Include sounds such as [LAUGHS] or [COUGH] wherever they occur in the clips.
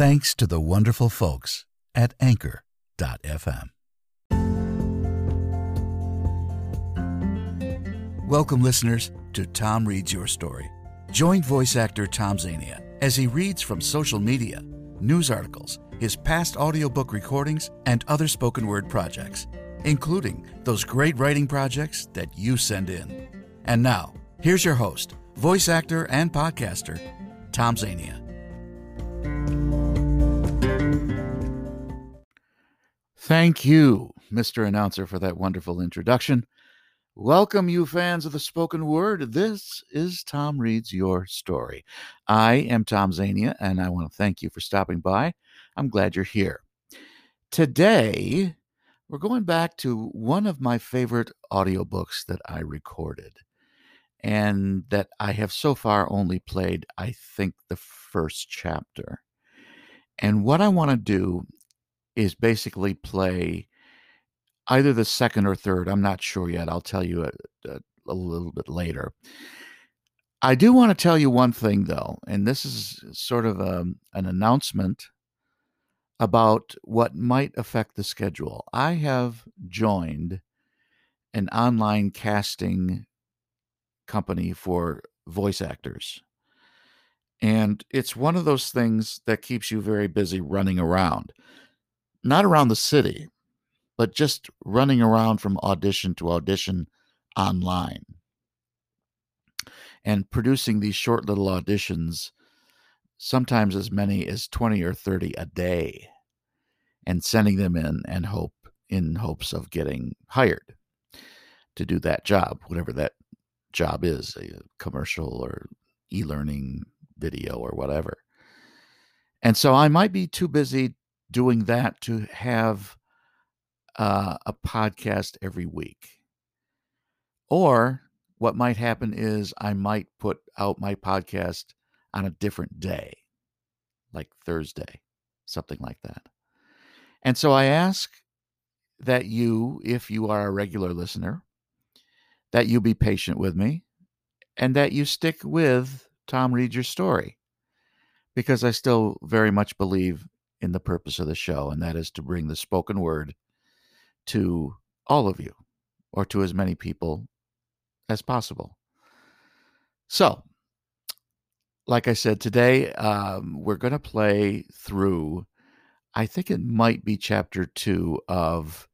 thanks to the wonderful folks at Anchor.fm. Welcome, listeners, to Tom Reads Your Story. Join voice actor Tom Zania as he reads from social media, news articles, his past audiobook recordings, and other spoken word projects, including those great writing projects that you send in. And now, here's your host, voice actor and podcaster, Tom Zania. Thank you, Mr. Announcer, for that wonderful introduction. Welcome, you fans of the spoken word. This is Tom Reads Your Story. I am Tom Zania, and I want to thank you for stopping by. I'm glad you're here. Today, we're going back to one of my favorite audiobooks that I recorded and that I have so far only played, I think, the first chapter. And what I want to do is basically play either the second or third. I'm not sure yet. I'll tell you a, a, a little bit later. I do want to tell you one thing, though, and this is sort of a, um, an announcement about what might affect the schedule. I have joined an online casting company for voice actors. And it's one of those things that keeps you very busy running around. Not around the city, but just running around from audition to audition online and producing these short little auditions, sometimes as many as 20 or 30 a day, and sending them in and hope in hopes of getting hired to do that job, whatever that job is, a commercial or e-learning video or whatever. And so I might be too busy doing that to have uh, a podcast every week. Or what might happen is I might put out my podcast on a different day, like Thursday, something like that. And so I ask that you, if you are a regular listener, that you be patient with me and that you stick with Tom Read Your Story because I still very much believe in the purpose of the show, and that is to bring the spoken word to all of you or to as many people as possible. So, like I said, today um, we're going to play through, I think it might be chapter two of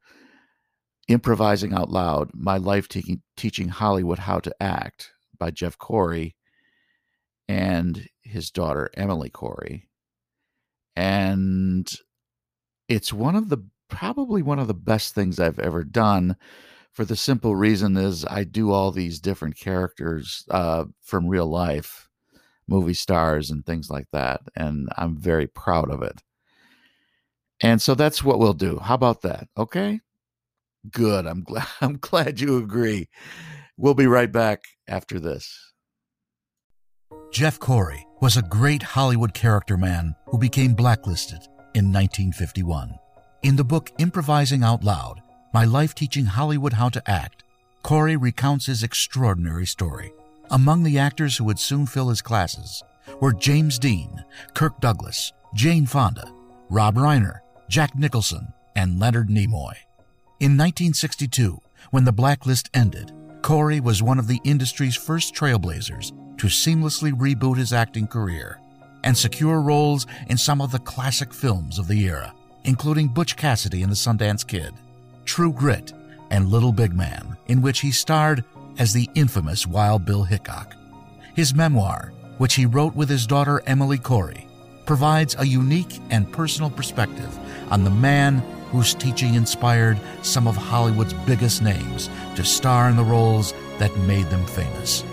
Improvising Out Loud My Life Te- Teaching Hollywood How to Act by Jeff Corey and his daughter, Emily Corey. And it's one of the probably one of the best things I've ever done for the simple reason is I do all these different characters uh, from real life, movie stars and things like that, and I'm very proud of it. And so that's what we'll do. How about that? Okay? Good. I'm glad [LAUGHS] I'm glad you agree. We'll be right back after this. Jeff Corey was a great Hollywood character man who became blacklisted in 1951. In the book Improvising Out Loud My Life Teaching Hollywood How to Act, Corey recounts his extraordinary story. Among the actors who would soon fill his classes were James Dean, Kirk Douglas, Jane Fonda, Rob Reiner, Jack Nicholson, and Leonard Nimoy. In 1962, when the blacklist ended, Corey was one of the industry's first trailblazers to seamlessly reboot his acting career and secure roles in some of the classic films of the era including Butch Cassidy and the Sundance Kid, True Grit, and Little Big Man, in which he starred as the infamous Wild Bill Hickok. His memoir, which he wrote with his daughter Emily Corey, provides a unique and personal perspective on the man whose teaching inspired some of Hollywood's biggest names to star in the roles that made them famous.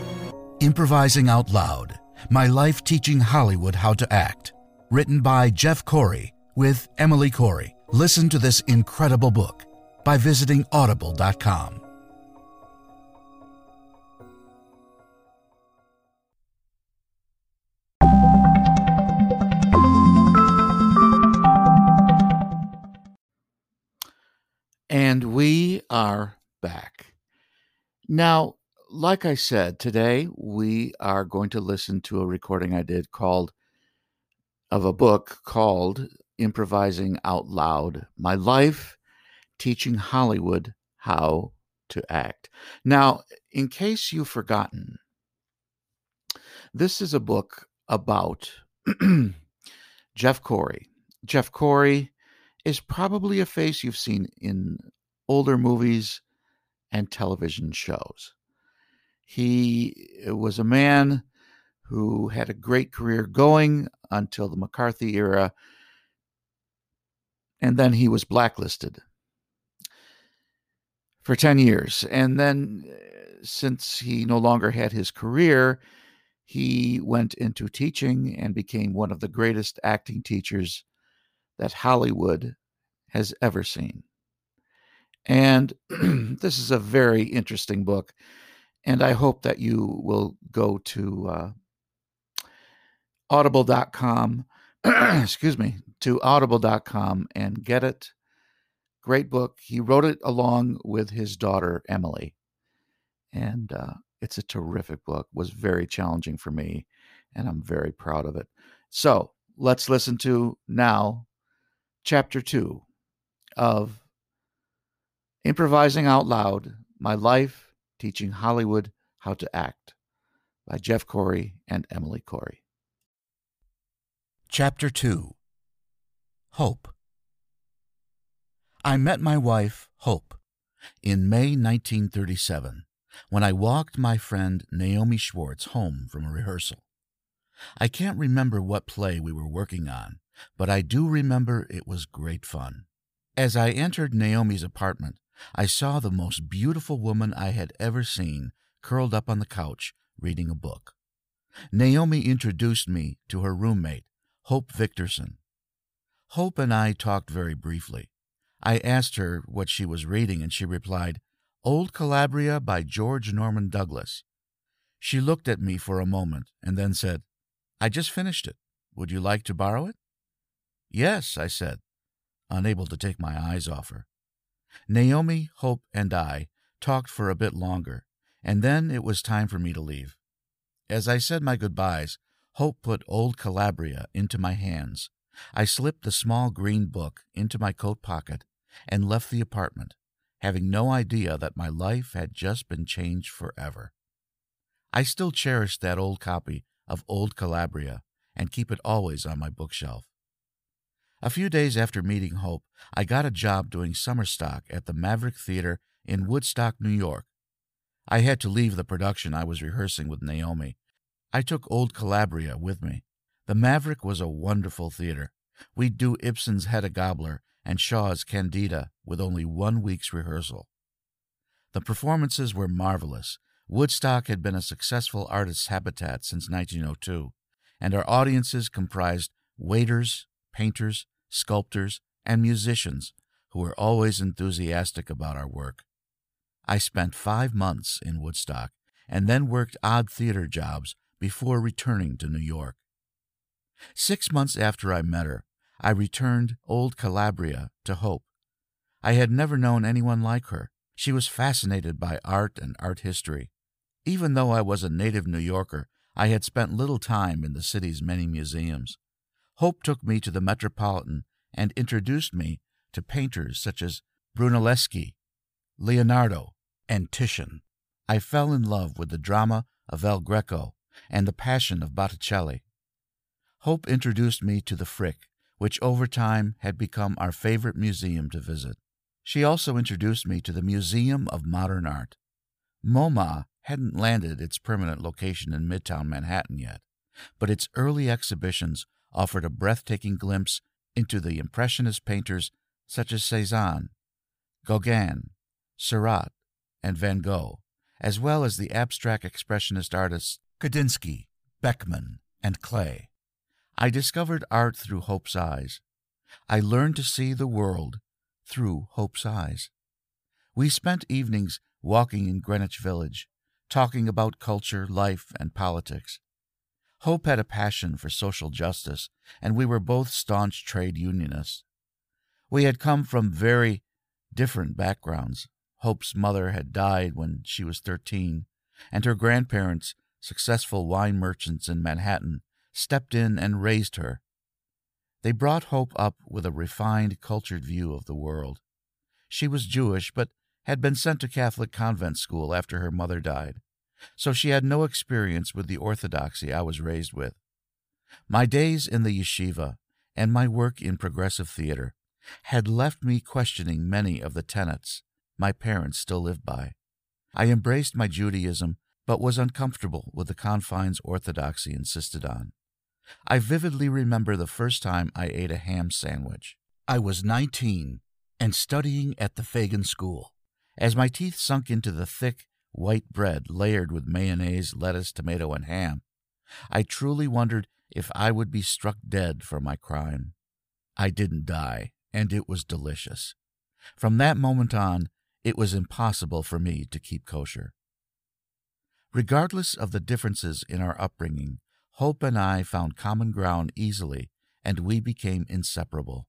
Improvising Out Loud My Life Teaching Hollywood How to Act, written by Jeff Corey with Emily Corey. Listen to this incredible book by visiting audible.com. And we are back. Now, like I said, today we are going to listen to a recording I did called of a book called Improvising Out Loud My Life Teaching Hollywood How to Act. Now, in case you've forgotten, this is a book about [CLEARS THROAT] Jeff Corey. Jeff Corey is probably a face you've seen in older movies and television shows. He was a man who had a great career going until the McCarthy era, and then he was blacklisted for 10 years. And then, uh, since he no longer had his career, he went into teaching and became one of the greatest acting teachers that Hollywood has ever seen. And [CLEARS THROAT] this is a very interesting book. And I hope that you will go to uh, audible.com, [CLEARS THROAT] excuse me, to audible.com and get it. Great book. He wrote it along with his daughter, Emily. And uh, it's a terrific book. Was very challenging for me, and I'm very proud of it. So let's listen to now chapter two of Improvising Out Loud My Life Teaching Hollywood How to Act by Jeff Corey and Emily Corey. Chapter 2 Hope I met my wife, Hope, in May 1937 when I walked my friend Naomi Schwartz home from a rehearsal. I can't remember what play we were working on, but I do remember it was great fun. As I entered Naomi's apartment, I saw the most beautiful woman I had ever seen curled up on the couch reading a book. Naomi introduced me to her roommate, Hope Victorson. Hope and I talked very briefly. I asked her what she was reading, and she replied, Old Calabria by George Norman Douglas. She looked at me for a moment and then said, I just finished it. Would you like to borrow it? Yes, I said, unable to take my eyes off her. Naomi, Hope, and I talked for a bit longer, and then it was time for me to leave. As I said my goodbyes, Hope put Old Calabria into my hands. I slipped the small green book into my coat pocket and left the apartment, having no idea that my life had just been changed forever. I still cherish that old copy of Old Calabria and keep it always on my bookshelf. A few days after meeting Hope, I got a job doing summer stock at the Maverick Theater in Woodstock, New York. I had to leave the production I was rehearsing with Naomi. I took Old Calabria with me. The Maverick was a wonderful theater. We'd do Ibsen's Hedda Gabler and Shaw's Candida with only one week's rehearsal. The performances were marvelous. Woodstock had been a successful artist's habitat since 1902, and our audiences comprised waiters, painters, sculptors, and musicians who were always enthusiastic about our work. I spent five months in Woodstock and then worked odd theater jobs before returning to New York. Six months after I met her, I returned Old Calabria to Hope. I had never known anyone like her. She was fascinated by art and art history. Even though I was a native New Yorker, I had spent little time in the city's many museums. Hope took me to the Metropolitan and introduced me to painters such as Brunelleschi, Leonardo, and Titian. I fell in love with the drama of El Greco and the passion of Botticelli. Hope introduced me to the Frick, which over time had become our favorite museum to visit. She also introduced me to the Museum of Modern Art. MoMA hadn't landed its permanent location in Midtown Manhattan yet, but its early exhibitions offered a breathtaking glimpse into the Impressionist painters such as Cezanne, Gauguin, Seurat, and Van Gogh, as well as the abstract expressionist artists Kandinsky, Beckmann, and Klee. I discovered art through Hope's eyes. I learned to see the world through Hope's eyes. We spent evenings walking in Greenwich Village, talking about culture, life, and politics. Hope had a passion for social justice, and we were both staunch trade unionists. We had come from very different backgrounds. Hope's mother had died when she was 13, and her grandparents, successful wine merchants in Manhattan, stepped in and raised her. They brought Hope up with a refined, cultured view of the world. She was Jewish, but had been sent to Catholic convent school after her mother died, so she had no experience with the orthodoxy I was raised with. My days in the yeshiva and my work in progressive theater had left me questioning many of the tenets my parents still lived by. I embraced my Judaism, but was uncomfortable with the confines orthodoxy insisted on. I vividly remember the first time I ate a ham sandwich. I was 19 and studying at the Feagin School. As my teeth sunk into the thick, white bread layered with mayonnaise, lettuce, tomato, and ham, I truly wondered if I would be struck dead for my crime. I didn't die, and it was delicious. From that moment on, it was impossible for me to keep kosher. Regardless of the differences in our upbringing, Hope and I found common ground easily, and we became inseparable.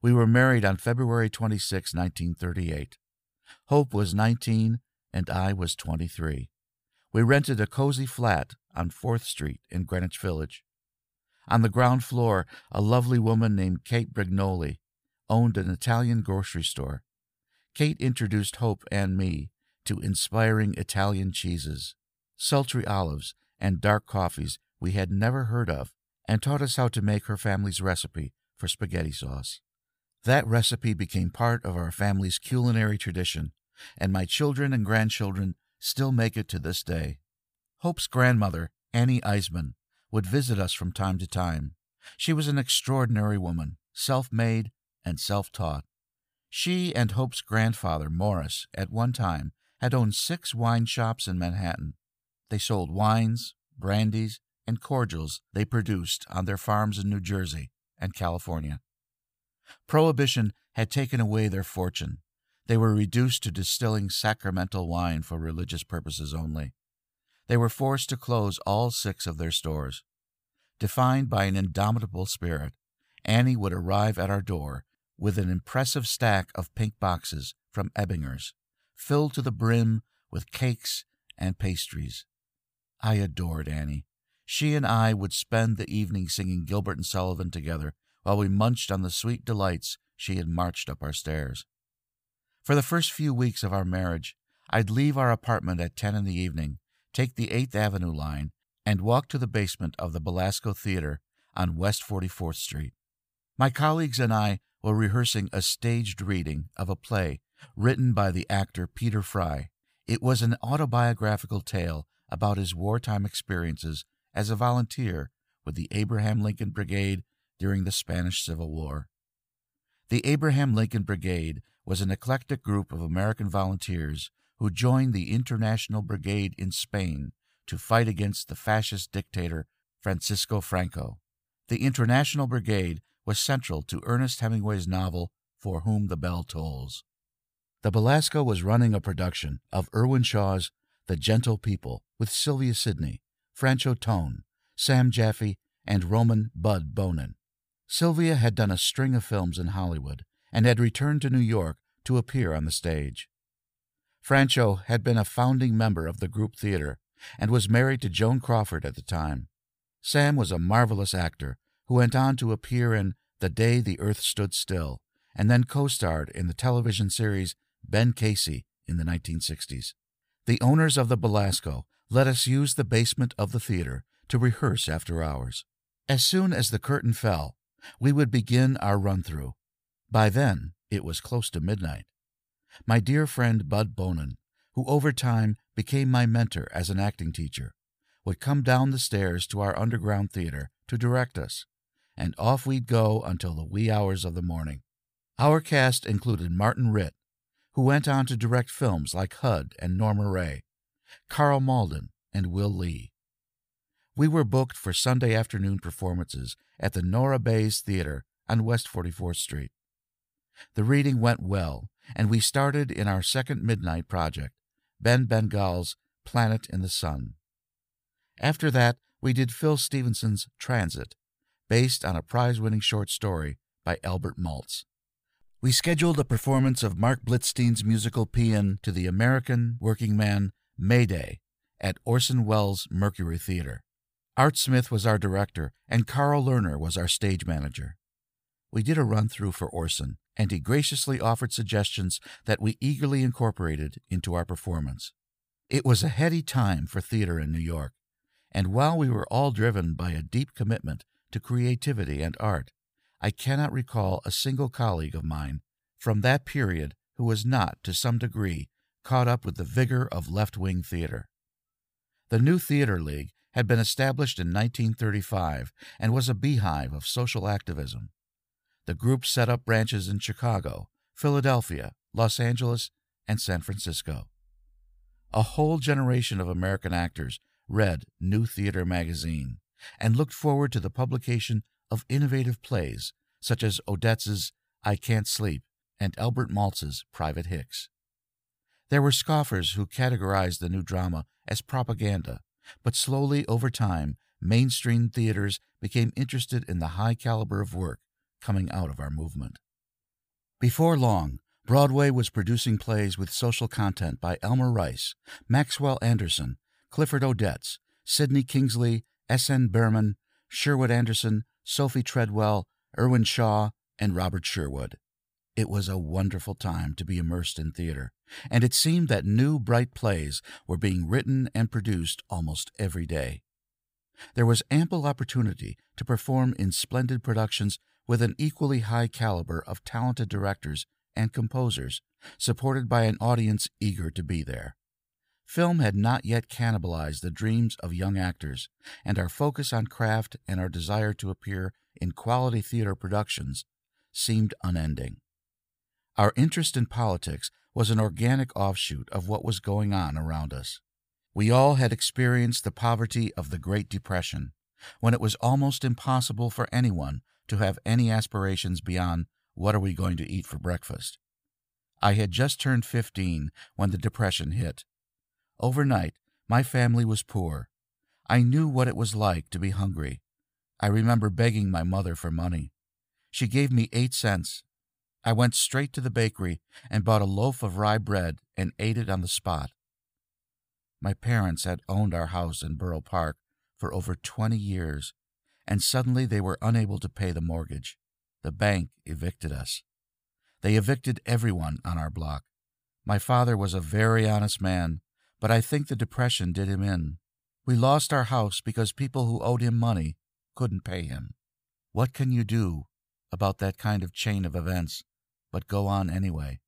We were married on February 26, 1938. Hope was 19 and I was 23. We rented a cozy flat on 4th Street in Greenwich Village. On the ground floor, a lovely woman named Kate Brignoli owned an Italian grocery store. Kate introduced Hope and me to inspiring Italian cheeses, sultry olives, and dark coffees we had never heard of, and taught us how to make her family's recipe for spaghetti sauce. That recipe became part of our family's culinary tradition, and my children and grandchildren still make it to this day. Hope's grandmother, Annie Eisman, would visit us from time to time. She was an extraordinary woman, self made and self taught. She and Hope's grandfather, Morris, at one time had owned six wine shops in Manhattan. They sold wines, brandies, and cordials they produced on their farms in New Jersey and California. Prohibition had taken away their fortune. They were reduced to distilling sacramental wine for religious purposes only. They were forced to close all six of their stores. Defined by an indomitable spirit, Annie would arrive at our door with an impressive stack of pink boxes from Ebinger's, filled to the brim with cakes and pastries. I adored Annie. She and I would spend the evening singing Gilbert and Sullivan together while we munched on the sweet delights she had marched up our stairs. For the first few weeks of our marriage, I'd leave our apartment at 10 in the evening, take the 8th Avenue line, and walk to the basement of the Belasco Theater on West 44th Street. My colleagues and I were rehearsing a staged reading of a play written by the actor Peter Frye. It was an autobiographical tale about his wartime experiences as a volunteer with the Abraham Lincoln Brigade during the Spanish Civil War. The Abraham Lincoln Brigade was an eclectic group of American volunteers who joined the International Brigade in Spain to fight against the fascist dictator Francisco Franco. The International Brigade was central to Ernest Hemingway's novel For Whom the Bell Tolls. The Belasco was running a production of Irwin Shaw's The Gentle People with Sylvia Sidney, Franchot Tone, Sam Jaffe, and Roman Bud Bohnen. Sylvia had done a string of films in Hollywood and had returned to New York to appear on the stage. Franchot had been a founding member of the group theater and was married to Joan Crawford at the time. Sam was a marvelous actor who went on to appear in The Day the Earth Stood Still and then co starred in the television series Ben Casey in the 1960s. The owners of the Belasco let us use the basement of the theater to rehearse after hours. As soon as the curtain fell, we would begin our run through. By then, it was close to midnight. My dear friend Bud Bohnen, who over time became my mentor as an acting teacher, would come down the stairs to our underground theater to direct us, and off we'd go until the wee hours of the morning. Our cast included Martin Ritt, who went on to direct films like HUD and Norma Rae, Karl Malden, and Will Lee. We were booked for Sunday afternoon performances at the Nora Bayes Theater on West 44th Street. The reading went well, and we started in our second midnight project, Ben Bengal's Planet in the Sun. After that, we did Phil Stevenson's Transit, based on a prize winning short story by Albert Maltz. We scheduled a performance of Marc Blitzstein's musical paean to the American working man Mayday at Orson Welles Mercury Theater. Art Smith was our director, and Carl Lerner was our stage manager. we did a run through for Orson, and he graciously offered suggestions that we eagerly incorporated into our performance. It was a heady time for theater in New York, and while we were all driven by a deep commitment to creativity and art, I cannot recall a single colleague of mine from that period who was not, to some degree, caught up with the vigor of left wing theater. The New Theater League had been established in 1935 and was a beehive of social activism. The group set up branches in Chicago, Philadelphia, Los Angeles, and San Francisco. A whole generation of American actors read New Theater magazine and looked forward to the publication of innovative plays such as Odets's I Can't Sleep and Albert Maltz's Private Hicks. There were scoffers who categorized the new drama as propaganda, but slowly over time, mainstream theaters became interested in the high caliber of work coming out of our movement. Before long, Broadway was producing plays with social content by Elmer Rice, Maxwell Anderson, Clifford Odets, Sidney Kingsley, S. N. Behrman, Sherwood Anderson, Sophie Treadwell, Irwin Shaw, and Robert Sherwood. It was a wonderful time to be immersed in theater, and it seemed that new bright plays were being written and produced almost every day. There was ample opportunity to perform in splendid productions with an equally high caliber of talented directors and composers, supported by an audience eager to be there. Film had not yet cannibalized the dreams of young actors, and our focus on craft and our desire to appear in quality theater productions seemed unending. Our interest in politics was an organic offshoot of what was going on around us. We all had experienced the poverty of the Great Depression, when it was almost impossible for anyone to have any aspirations beyond what are we going to eat for breakfast. I had just turned 15 when the Depression hit. Overnight, my family was poor. I knew what it was like to be hungry. I remember begging my mother for money. She gave me eight cents. I went straight to the bakery and bought a loaf of rye bread and ate it on the spot. My parents had owned our house in Borough Park for over 20 years, and suddenly they were unable to pay the mortgage. The bank evicted us. They evicted everyone on our block. My father was a very honest man, but I think the depression did him in. We lost our house because people who owed him money couldn't pay him. What can you do about that kind of chain of events but go on anyway?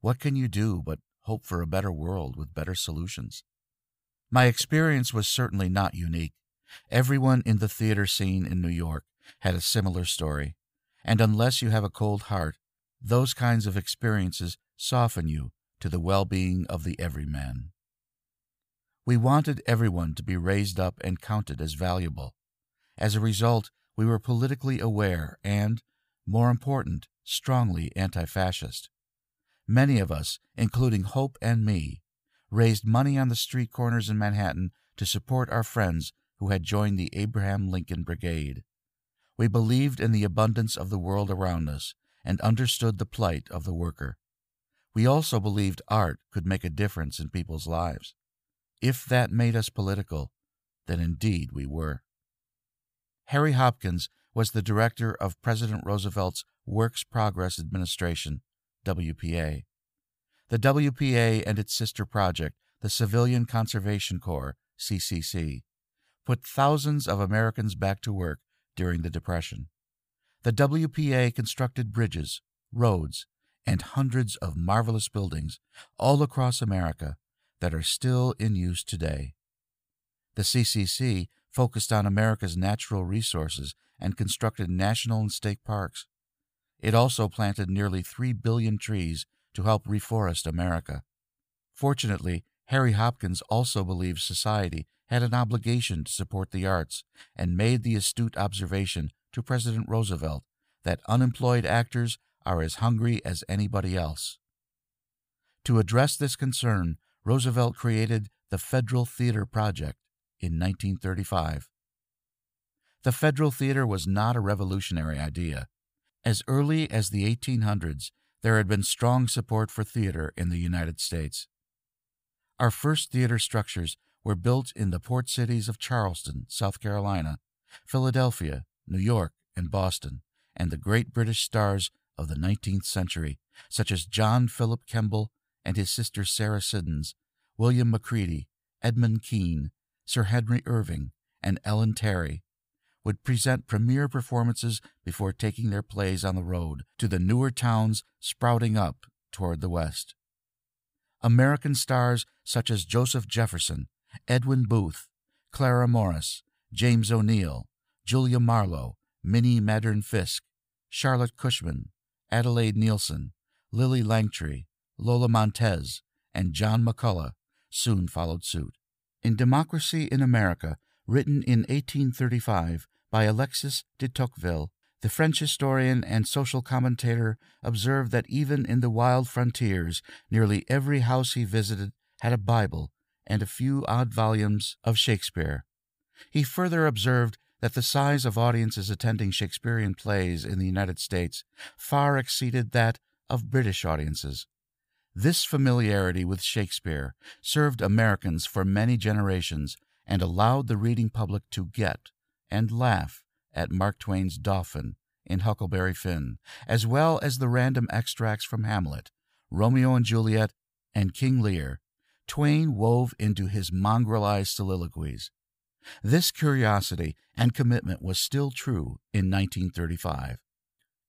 What can you do but hope for a better world with better solutions? My experience was certainly not unique. Everyone in the theater scene in New York had a similar story, and unless you have a cold heart, those kinds of experiences soften you to the well being of the everyman. We wanted everyone to be raised up and counted as valuable. As a result, we were politically aware and, more important, strongly anti fascist. Many of us, including Hope and me, raised money on the street corners in Manhattan to support our friends who had joined the Abraham Lincoln Brigade. We believed in the abundance of the world around us and understood the plight of the worker. We also believed art could make a difference in people's lives. If that made us political, then indeed we were. Harry Hopkins was the director of President Roosevelt's Works Progress Administration, WPA. The WPA and its sister project, the Civilian Conservation Corps, CCC, put thousands of Americans back to work during the Depression. The WPA constructed bridges, roads, and hundreds of marvelous buildings all across America that are still in use today. The CCC focused on America's natural resources and constructed national and state parks. It also planted nearly 3 billion trees to help reforest America. Fortunately, Harry Hopkins also believed society had an obligation to support the arts and made the astute observation to President Roosevelt that unemployed actors are as hungry as anybody else. To address this concern, Roosevelt created the Federal Theater Project in 1935. The Federal Theater was not a revolutionary idea. As early as the 1800s, there had been strong support for theater in the United States. Our first theater structures were built in the port cities of Charleston, South Carolina, Philadelphia, New York, and Boston, and the great British stars of the 19th century, such as John Philip Kemble and his sister Sarah Siddons, William Macready, Edmund Kean, Sir Henry Irving, and Ellen Terry, would present premiere performances before taking their plays on the road to the newer towns sprouting up toward the west. American stars such as Joseph Jefferson, Edwin Booth, Clara Morris, James O'Neill, Julia Marlowe, Minnie Maddern Fiske, Charlotte Cushman, Adelaide Neilson, Lillie Langtry, Lola Montez, and John McCullough soon followed suit. In Democracy in America, written in 1835 by Alexis de Tocqueville, the French historian and social commentator observed that even in the wild frontiers, nearly every house he visited had a Bible and a few odd volumes of Shakespeare. He further observed that the size of audiences attending Shakespearean plays in the United States far exceeded that of British audiences. This familiarity with Shakespeare served Americans for many generations and allowed the reading public to get and laugh at Mark Twain's Dauphin in Huckleberry Finn, as well as the random extracts from Hamlet, Romeo and Juliet, and King Lear, Twain wove into his mongrelized soliloquies. This curiosity and commitment was still true in 1935.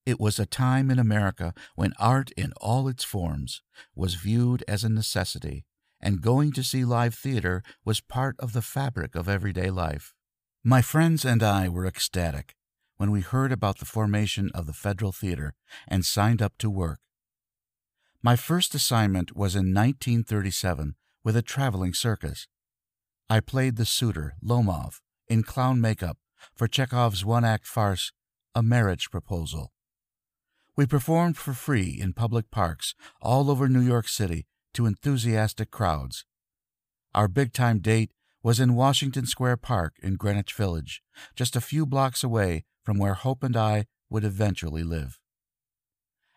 It was a time in America when art in all its forms was viewed as a necessity, and going to see live theater was part of the fabric of everyday life. My friends and I were ecstatic when we heard about the formation of the Federal Theater and signed up to work. My first assignment was in 1937 with a traveling circus. I played the suitor, Lomov, in clown makeup for Chekhov's one act farce, A Marriage Proposal. We performed for free in public parks all over New York City to enthusiastic crowds. Our big time date was in Washington Square Park in Greenwich Village, just a few blocks away from where Hope and I would eventually live.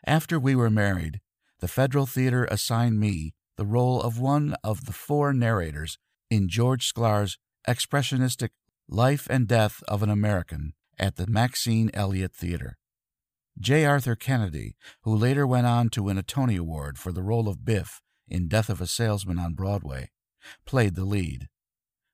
After we were married, the Federal Theater assigned me the role of one of the four narrators in George Sklar's expressionistic Life and Death of an American at the Maxine Elliott Theater. J. Arthur Kennedy, who later went on to win a Tony Award for the role of Biff in Death of a Salesman on Broadway, played the lead.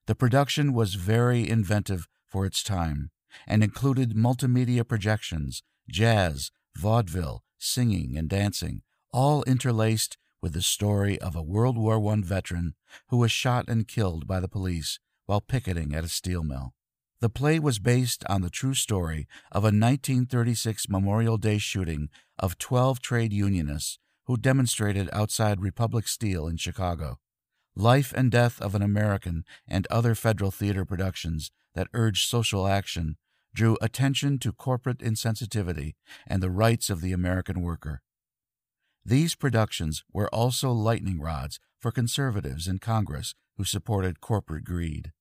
The production was very inventive for its time and included multimedia projections, jazz, vaudeville, singing, and dancing, all interlaced with the story of a World War I veteran who was shot and killed by the police while picketing at a steel mill. The play was based on the true story of a 1936 Memorial Day shooting of 12 trade unionists who demonstrated outside Republic Steel in Chicago. Life and Death of an American and other Federal Theater productions that urged social action drew attention to corporate insensitivity and the rights of the American worker. These productions were also lightning rods for conservatives in Congress who supported corporate greed.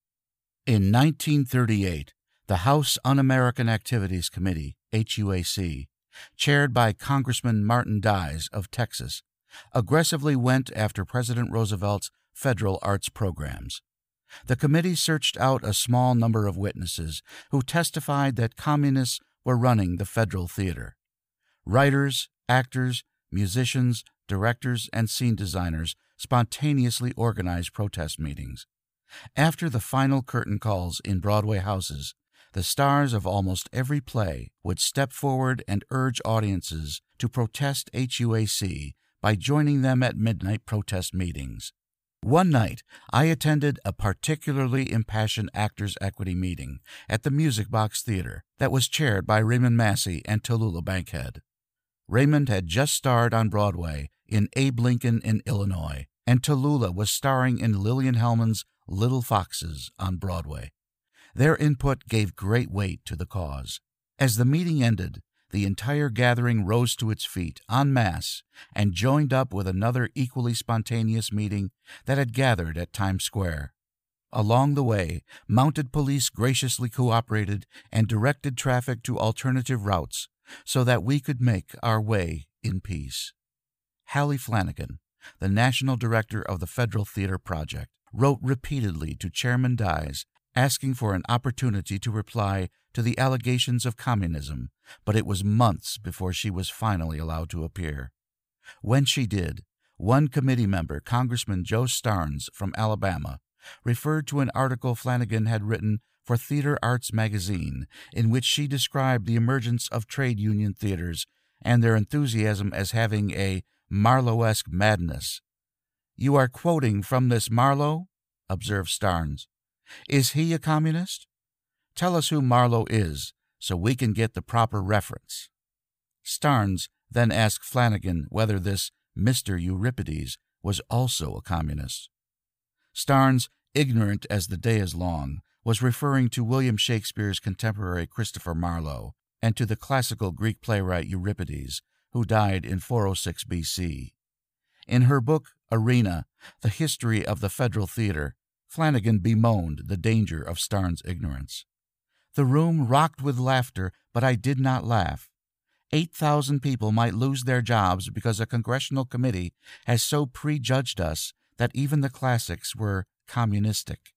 In 1938, the House Un American Activities Committee, HUAC, chaired by Congressman Martin Dies of Texas, aggressively went after President Roosevelt's federal arts programs. The committee searched out a small number of witnesses who testified that communists were running the federal theater. Writers, actors, musicians, directors, and scene designers spontaneously organized protest meetings. After the final curtain calls in Broadway houses, the stars of almost every play would step forward and urge audiences to protest HUAC by joining them at midnight protest meetings. One night, I attended a particularly impassioned Actors Equity meeting at the Music Box Theater that was chaired by Raymond Massey and Tallulah Bankhead. Raymond had just starred on Broadway in Abe Lincoln in Illinois, and Tallulah was starring in Lillian Hellman's Little Foxes on Broadway. Their input gave great weight to the cause. As the meeting ended, the entire gathering rose to its feet en masse and joined up with another equally spontaneous meeting that had gathered at Times Square. Along the way, mounted police graciously cooperated and directed traffic to alternative routes so that we could make our way in peace. Hallie Flanagan, the national director of the Federal Theater Project, wrote repeatedly to Chairman Dies asking for an opportunity to reply to the allegations of communism but it was months before she was finally allowed to appear. When she did, one committee member, Congressman Joe Starnes from Alabama, referred to an article Flanagan had written for Theater Arts magazine, in which she described the emergence of trade union theaters and their enthusiasm as having a Marlowe-esque madness. You are quoting from this Marlowe? observed Starnes. Is he a communist? Tell us who Marlowe is, so we can get the proper reference. Starnes then asked Flanagan whether this Mr. Euripides was also a communist. Starnes, ignorant as the day is long, was referring to William Shakespeare's contemporary Christopher Marlowe and to the classical Greek playwright Euripides, who died in 406 BC. In her book, Arena The History of the Federal Theater, Flanagan bemoaned the danger of Starnes' ignorance. The room rocked with laughter, but I did not laugh. 8,000 people might lose their jobs because a congressional committee has so prejudged us that even the classics were communistic.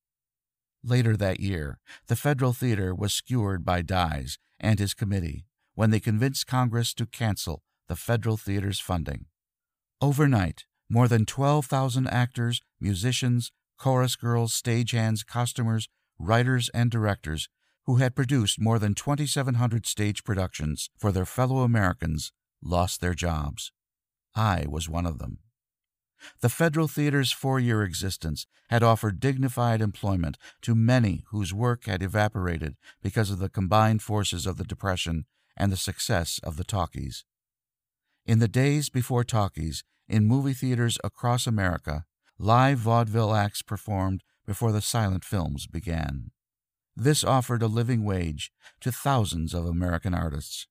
Later that year, the Federal Theater was skewered by Dies and his committee when they convinced Congress to cancel the Federal Theater's funding. Overnight, more than 12,000 actors, musicians, chorus girls, stagehands, costumers, writers, and directors who had produced more than 2,700 stage productions for their fellow Americans, lost their jobs. I was one of them. The Federal Theater's four year existence had offered dignified employment to many whose work had evaporated because of the combined forces of the Depression and the success of the talkies. In the days before talkies, in movie theaters across America, live vaudeville acts performed before the silent films began. This offered a living wage to thousands of American artists.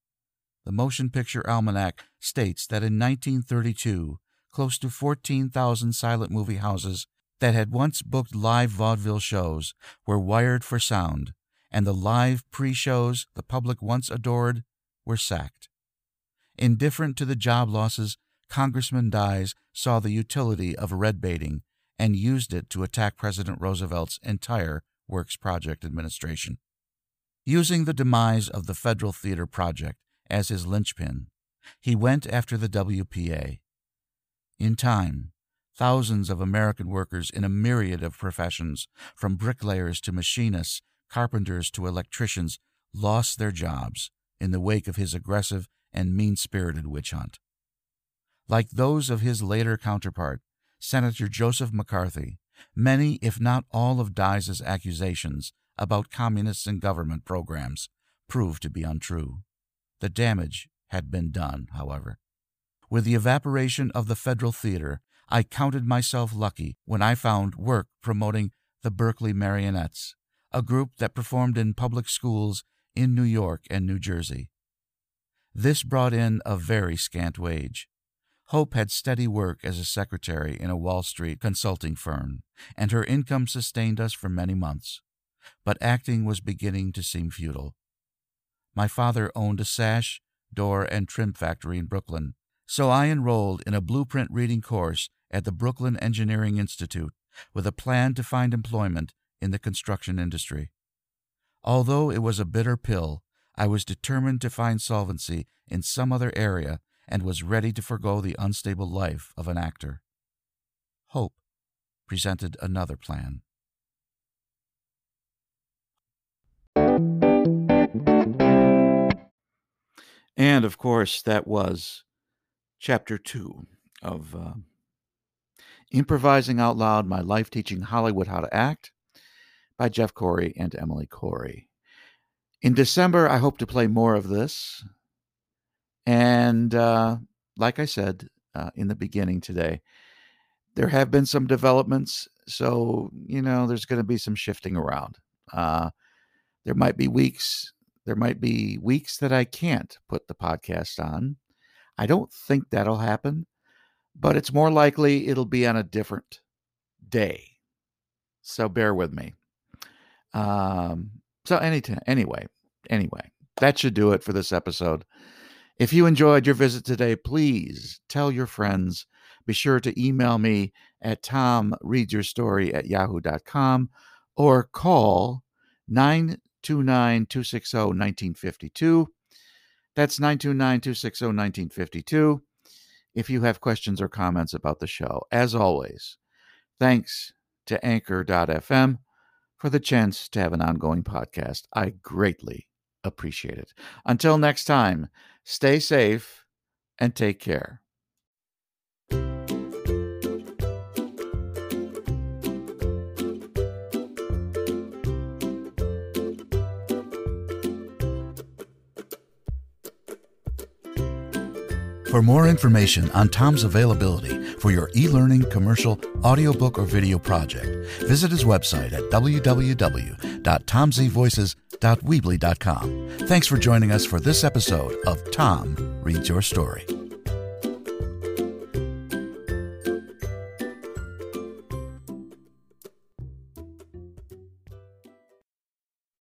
The Motion Picture Almanac states that in 1932, close to 14,000 silent movie houses that had once booked live vaudeville shows were wired for sound, and the live pre shows the public once adored were sacked. Indifferent to the job losses, Congressman Dies saw the utility of red baiting and used it to attack President Roosevelt's entire Works Project administration. Using the demise of the Federal Theater Project as his linchpin, he went after the WPA. In time, thousands of American workers in a myriad of professions, from bricklayers to machinists, carpenters to electricians, lost their jobs in the wake of his aggressive and mean spirited witch hunt. Like those of his later counterpart, Senator Joseph McCarthy, Many, if not all, of Dies's accusations about communists and government programs proved to be untrue. The damage had been done, however. With the evaporation of the Federal Theater, I counted myself lucky when I found work promoting the Berkeley Marionettes, a group that performed in public schools in New York and New Jersey. This brought in a very scant wage, Hope had steady work as a secretary in a Wall Street consulting firm, and her income sustained us for many months. But acting was beginning to seem futile. My father owned a sash, door, and trim factory in Brooklyn, so I enrolled in a blueprint reading course at the Brooklyn Engineering Institute with a plan to find employment in the construction industry. Although it was a bitter pill, I was determined to find solvency in some other area and was ready to forego the unstable life of an actor. Hope presented another plan. And of course, that was chapter two of uh, Improvising Out Loud My Life Teaching Hollywood How to Act by Jeff Corey and Emily Corey. In December, I hope to play more of this. And uh, like I said uh, in the beginning today, there have been some developments. So, you know, there's going to be some shifting around. Uh, there might be weeks, there might be weeks that I can't put the podcast on. I don't think that'll happen, but it's more likely it'll be on a different day. So bear with me. Um, so anytime, anyway, anyway, that should do it for this episode. If you enjoyed your visit today, please tell your friends. Be sure to email me at tomreadsyourstory at yahoo.com or call 929 260 1952. That's 929 260 1952 if you have questions or comments about the show. As always, thanks to Anchor.fm for the chance to have an ongoing podcast. I greatly appreciate it. Until next time, stay safe and take care. For more information on Tom's availability for your e learning, commercial, audiobook, or video project, visit his website at www.tomzvoices.weebly.com. Thanks for joining us for this episode of Tom Reads Your Story.